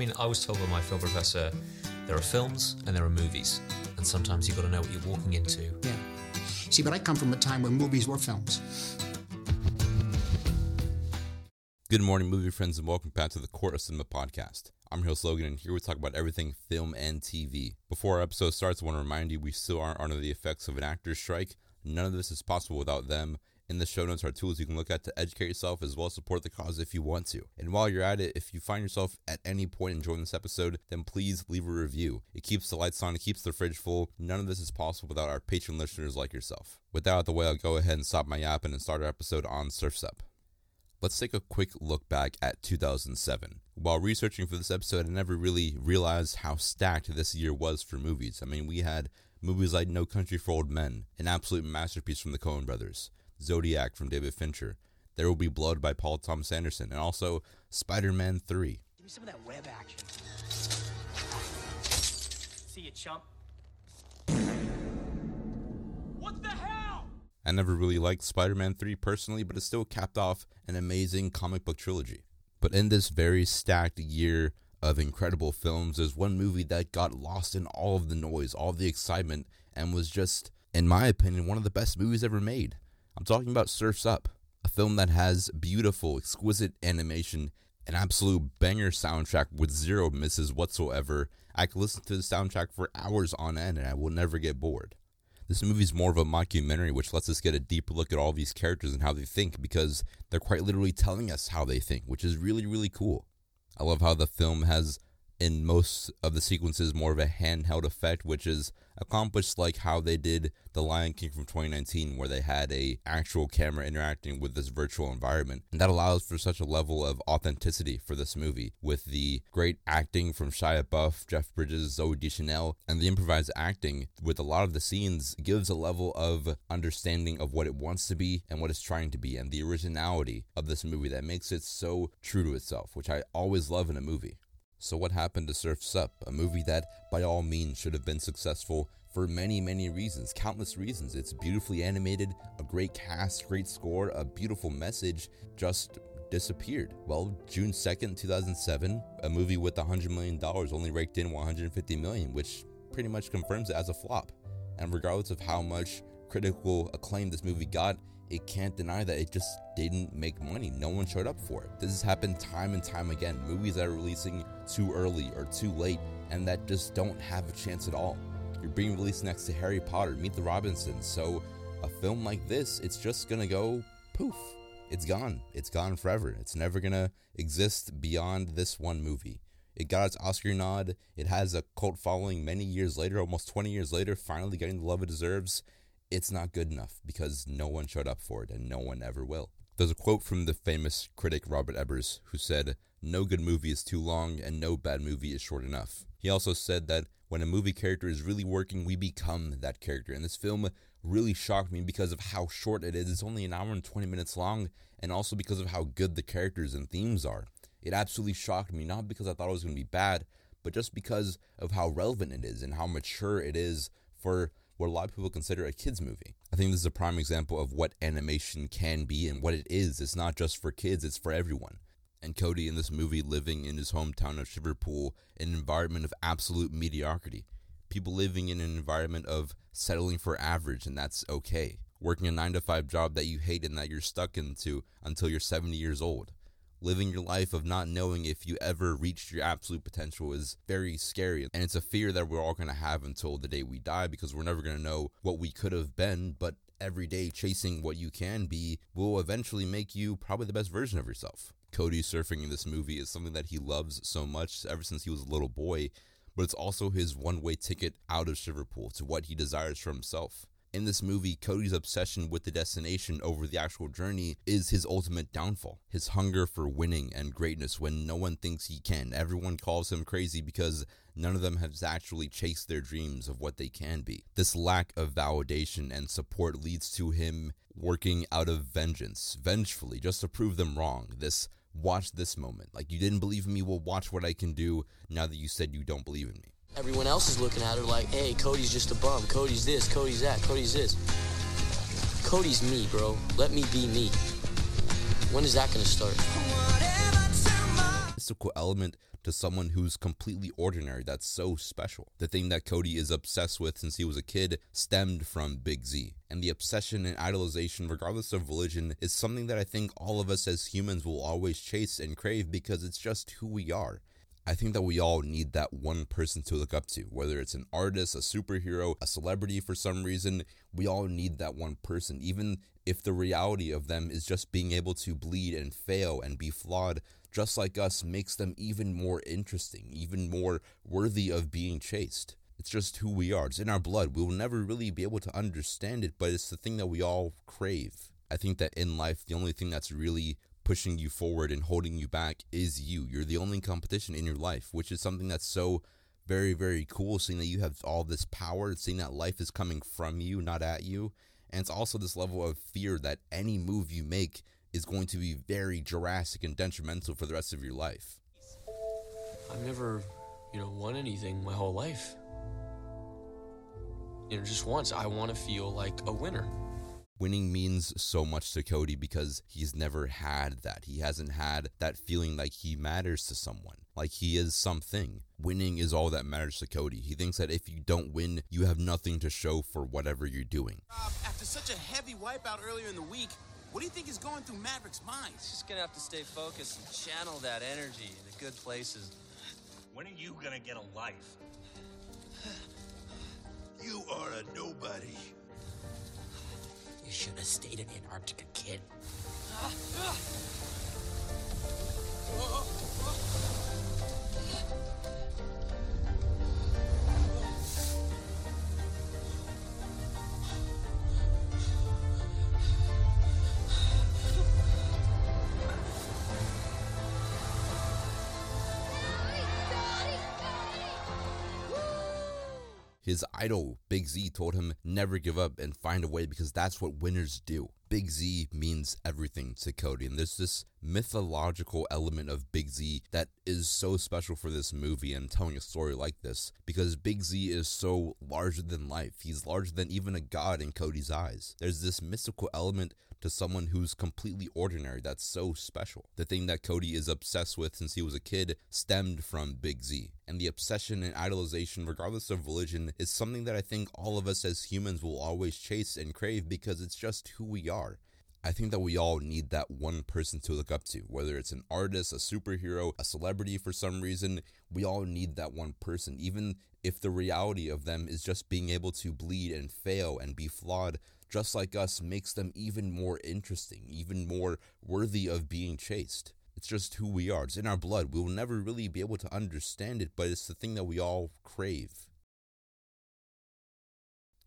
mean, I was told by my film professor there are films and there are movies, and sometimes you've got to know what you're walking into. Yeah. See, but I come from a time when movies were films. Good morning, movie friends, and welcome back to the Court of Cinema podcast. I'm Hill Slogan, and here we talk about everything film and TV. Before our episode starts, I want to remind you we still aren't under the effects of an actor's strike. None of this is possible without them. In the show notes are tools you can look at to educate yourself as well as support the cause if you want to. And while you're at it, if you find yourself at any point enjoying this episode, then please leave a review. It keeps the lights on, it keeps the fridge full. None of this is possible without our patron listeners like yourself. With that out of the way, I'll go ahead and stop my yapping and start our episode on Surf's Up. Let's take a quick look back at 2007. While researching for this episode, I never really realized how stacked this year was for movies. I mean, we had movies like No Country for Old Men, an absolute masterpiece from the Coen brothers, Zodiac from David Fincher, There Will Be Blood by Paul Thomas Anderson, and also Spider Man 3. Give me some of that web action. See you, chump. What the hell? I never really liked Spider Man 3 personally, but it still capped off an amazing comic book trilogy. But in this very stacked year of incredible films, there's one movie that got lost in all of the noise, all of the excitement, and was just, in my opinion, one of the best movies ever made. I'm talking about Surf's Up, a film that has beautiful, exquisite animation, an absolute banger soundtrack with zero misses whatsoever. I could listen to the soundtrack for hours on end and I will never get bored. This movie is more of a mockumentary, which lets us get a deeper look at all these characters and how they think because they're quite literally telling us how they think, which is really, really cool. I love how the film has in most of the sequences more of a handheld effect which is accomplished like how they did the lion king from 2019 where they had a actual camera interacting with this virtual environment. And that allows for such a level of authenticity for this movie with the great acting from shia labeouf jeff bridges zooey deschanel and the improvised acting with a lot of the scenes gives a level of understanding of what it wants to be and what it's trying to be and the originality of this movie that makes it so true to itself which i always love in a movie so, what happened to Surf's Up, a movie that by all means should have been successful for many, many reasons, countless reasons? It's beautifully animated, a great cast, great score, a beautiful message, just disappeared. Well, June 2nd, 2007, a movie with $100 million only raked in 150 million, which pretty much confirms it as a flop. And regardless of how much critical acclaim this movie got, it can't deny that it just didn't make money. No one showed up for it. This has happened time and time again. Movies that are releasing too early or too late and that just don't have a chance at all. You're being released next to Harry Potter, Meet the Robinsons. So a film like this, it's just gonna go poof. It's gone. It's gone forever. It's never gonna exist beyond this one movie. It got its Oscar nod. It has a cult following many years later, almost 20 years later, finally getting the love it deserves it's not good enough because no one showed up for it and no one ever will. There's a quote from the famous critic Robert Ebert who said, No good movie is too long and no bad movie is short enough. He also said that when a movie character is really working, we become that character. And this film really shocked me because of how short it is. It's only an hour and 20 minutes long, and also because of how good the characters and themes are. It absolutely shocked me, not because I thought it was going to be bad, but just because of how relevant it is and how mature it is for what a lot of people consider a kids movie. I think this is a prime example of what animation can be and what it is. It's not just for kids, it's for everyone. And Cody in this movie living in his hometown of Shiverpool, an environment of absolute mediocrity. People living in an environment of settling for average and that's okay. Working a 9 to 5 job that you hate and that you're stuck into until you're 70 years old living your life of not knowing if you ever reached your absolute potential is very scary. And it's a fear that we're all going to have until the day we die because we're never going to know what we could have been. But every day chasing what you can be will eventually make you probably the best version of yourself. Cody surfing in this movie is something that he loves so much ever since he was a little boy, but it's also his one way ticket out of Shiverpool to what he desires for himself in this movie, Cody's obsession with the destination over the actual journey is his ultimate downfall. His hunger for winning and greatness when no one thinks he can. Everyone calls him crazy because none of them has actually chased their dreams of what they can be. This lack of validation and support leads to him working out of vengeance, vengefully, just to prove them wrong. This watch this moment. Like, you didn't believe in me, well, watch what I can do now that you said you don't believe in me. Everyone else is looking at her like, hey, Cody's just a bum. Cody's this, Cody's that, Cody's this. Cody's me, bro. Let me be me. When is that going to start? Mystical element to someone who's completely ordinary that's so special. The thing that Cody is obsessed with since he was a kid stemmed from Big Z. And the obsession and idolization, regardless of religion, is something that I think all of us as humans will always chase and crave because it's just who we are. I think that we all need that one person to look up to, whether it's an artist, a superhero, a celebrity for some reason. We all need that one person, even if the reality of them is just being able to bleed and fail and be flawed, just like us, makes them even more interesting, even more worthy of being chased. It's just who we are. It's in our blood. We will never really be able to understand it, but it's the thing that we all crave. I think that in life, the only thing that's really pushing you forward and holding you back is you. You're the only competition in your life, which is something that's so very, very cool, seeing that you have all this power, seeing that life is coming from you, not at you. And it's also this level of fear that any move you make is going to be very drastic and detrimental for the rest of your life. I've never, you know, won anything my whole life. You know, just once, I want to feel like a winner. Winning means so much to Cody because he's never had that. He hasn't had that feeling like he matters to someone, like he is something. Winning is all that matters to Cody. He thinks that if you don't win, you have nothing to show for whatever you're doing. Uh, after such a heavy wipeout earlier in the week, what do you think is going through Maverick's mind? He's just gonna have to stay focused and channel that energy into good places. When are you gonna get a life? You are a nobody. You should have stayed in Antarctica, kid. Ah, ah. Oh, oh, oh. His idol, Big Z, told him never give up and find a way because that's what winners do. Big Z means everything to Cody, and there's this mythological element of Big Z that is so special for this movie and telling a story like this because Big Z is so larger than life. He's larger than even a god in Cody's eyes. There's this mystical element to someone who's completely ordinary that's so special. The thing that Cody is obsessed with since he was a kid stemmed from Big Z. And the obsession and idolization, regardless of religion, is something that I think all of us as humans will always chase and crave because it's just who we are. I think that we all need that one person to look up to, whether it's an artist, a superhero, a celebrity for some reason. We all need that one person, even if the reality of them is just being able to bleed and fail and be flawed, just like us, makes them even more interesting, even more worthy of being chased. It's just who we are. It's in our blood. We will never really be able to understand it, but it's the thing that we all crave.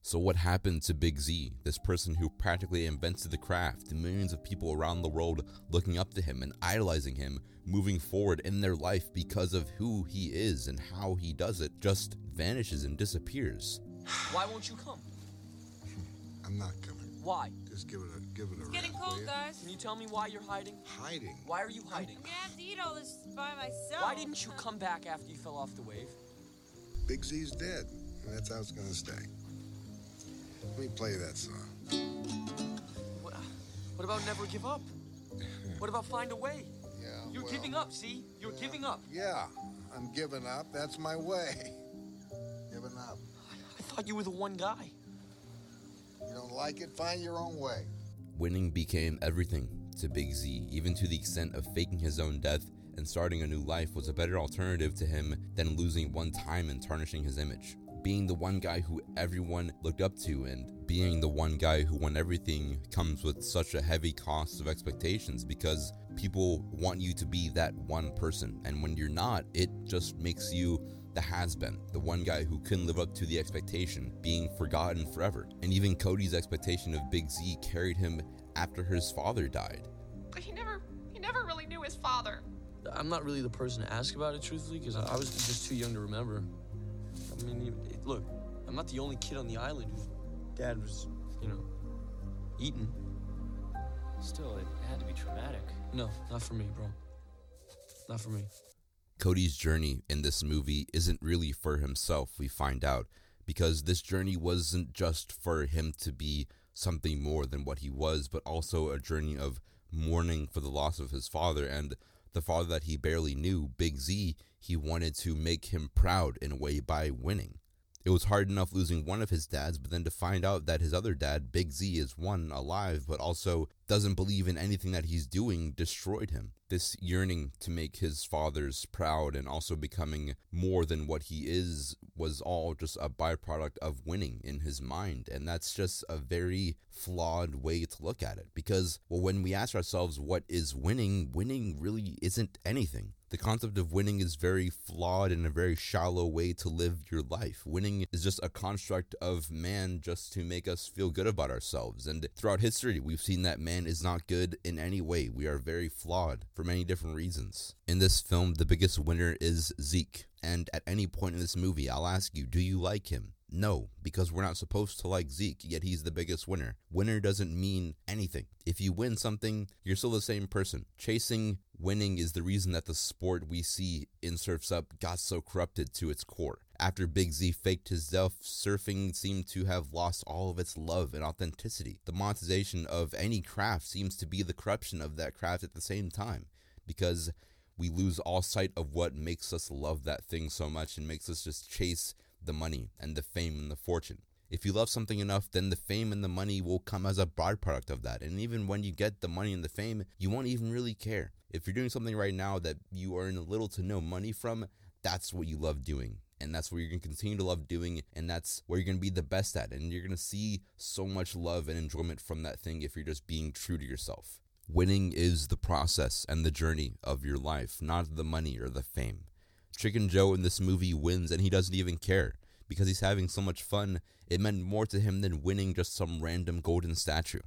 So, what happened to Big Z, this person who practically invented the craft, and millions of people around the world looking up to him and idolizing him, moving forward in their life because of who he is and how he does it, just vanishes and disappears? Why won't you come? I'm not coming. Why? Just give it a give it a It's getting rest, cold, will guys. Can you tell me why you're hiding? Hiding. Why are you hiding? I'm gonna have to eat all this by myself. Why didn't you come back after you fell off the wave? Big Z's dead, and that's how it's gonna stay. Let me play that song. What, what about never give up? What about find a way? Yeah. You're well, giving up, see? You're giving up. Yeah, I'm giving up. That's my way. Giving up. I thought you were the one guy. You don't like it? Find your own way. Winning became everything to Big Z, even to the extent of faking his own death and starting a new life was a better alternative to him than losing one time and tarnishing his image. Being the one guy who everyone looked up to and being the one guy who won everything comes with such a heavy cost of expectations because people want you to be that one person. And when you're not, it just makes you the has been, the one guy who couldn't live up to the expectation, being forgotten forever. And even Cody's expectation of Big Z carried him after his father died. But he never, he never really knew his father. I'm not really the person to ask about it, truthfully, because I was just too young to remember. I mean, you- it, look, I'm not the only kid on the island whose dad was, you know, eaten. Still, it had to be traumatic. No, not for me, bro. Not for me. Cody's journey in this movie isn't really for himself, we find out, because this journey wasn't just for him to be something more than what he was, but also a journey of mourning for the loss of his father and the father that he barely knew, Big Z, he wanted to make him proud in a way by winning. It was hard enough losing one of his dads, but then to find out that his other dad, Big Z, is one alive, but also doesn't believe in anything that he's doing, destroyed him. This yearning to make his fathers proud and also becoming more than what he is was all just a byproduct of winning in his mind. And that's just a very flawed way to look at it. Because, well, when we ask ourselves what is winning, winning really isn't anything. The concept of winning is very flawed and a very shallow way to live your life. Winning is just a construct of man just to make us feel good about ourselves. And throughout history, we've seen that man is not good in any way. We are very flawed for many different reasons. In this film, the biggest winner is Zeke. And at any point in this movie, I'll ask you, do you like him? No, because we're not supposed to like Zeke, yet he's the biggest winner. Winner doesn't mean anything. If you win something, you're still the same person. Chasing winning is the reason that the sport we see in Surf's Up got so corrupted to its core. After Big Z faked his death, surfing seemed to have lost all of its love and authenticity. The monetization of any craft seems to be the corruption of that craft at the same time, because we lose all sight of what makes us love that thing so much and makes us just chase the money and the fame and the fortune. If you love something enough, then the fame and the money will come as a byproduct of that. And even when you get the money and the fame, you won't even really care. If you're doing something right now that you earn little to no money from, that's what you love doing. And that's what you're to continue to love doing. And that's where you're to be the best at. And you're to see so much love and enjoyment from that thing if you're just being true to yourself. Winning is the process and the journey of your life, not the money or the fame. Chicken Joe in this movie wins and he doesn't even care because he's having so much fun. It meant more to him than winning just some random golden statue.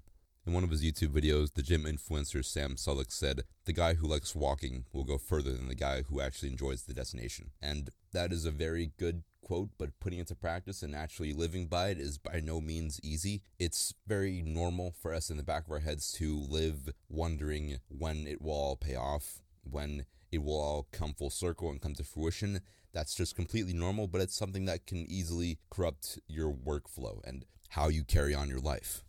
In one of his YouTube videos, the gym influencer Sam Sulek said, The guy who likes walking will go further than the guy who actually enjoys the destination. And that is a very good quote, but putting it to practice and actually living by it is by no means easy. It's very normal for us in the back of our heads to live wondering when it will all pay off, when it will all come full circle and come to fruition. That's just completely normal, but it's something that can easily corrupt your workflow and how you carry on your life.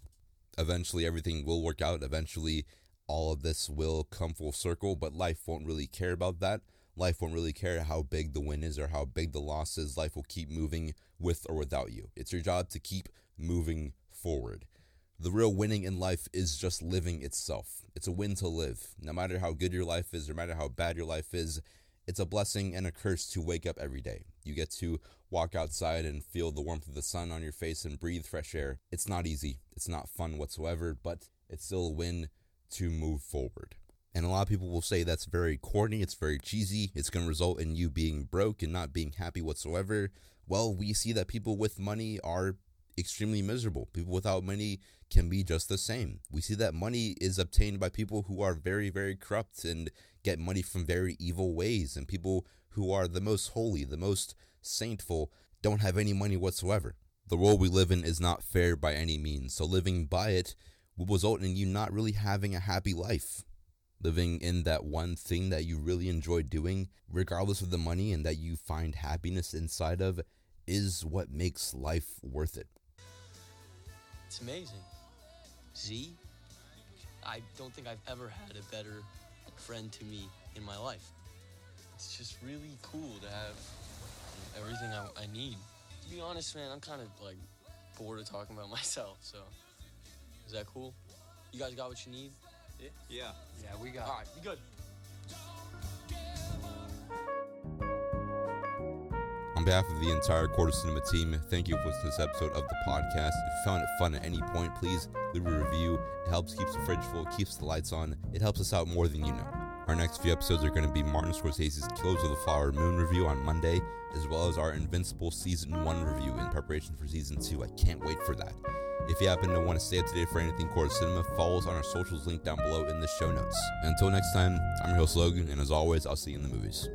Eventually, everything will work out. Eventually, all of this will come full circle, but life won't really care about that. Life won't really care how big the win is or how big the loss is. Life will keep moving with or without you. It's your job to keep moving forward. The real winning in life is just living itself. It's a win to live. No matter how good your life is, no matter how bad your life is, it's a blessing and a curse to wake up every day. You get to walk outside and feel the warmth of the sun on your face and breathe fresh air. It's not easy, it's not fun whatsoever, but it's still a win to move forward. And a lot of people will say that's very corny, it's very cheesy, it's going to result in you being broke and not being happy whatsoever. Well, we see that people with money are extremely miserable. People without money can be just the same. We see that money is obtained by people who are very, very corrupt and get money from very evil ways, and people who are the most holy, the most saintful, don't have any money whatsoever. The world we live in is not fair by any means, so living by it will result in you not really having a happy life. Living in that one thing that you really enjoy doing, regardless of the money, and that you find happiness inside of, is what makes life worth it. It's amazing. Z, I don't think I've ever had a better friend to me in my life. It's just really cool to have everything I, I need. To be honest, man, I'm kind of like bored of talking about myself, so is that cool? You guys got what you need? Yeah. Yeah, yeah we got All right, be good. Behalf of the entire Court of Cinema team, thank you for this episode of the podcast. If you found it fun at any point, please leave a review. It helps keeps the fridge full, keeps the lights on. It helps us out more than you know. Our next few episodes are going to be Martin Scorsese's Killers of the Flower Moon review on Monday, as well as our Invincible Season 1 review in preparation for Season 2. I can't wait for that. If you happen to want to stay up to date for anything Court of Cinema, follow us on our socials linked down below in the show notes. Until next time, I'm your host Logan, and as always, I'll see you in the movies.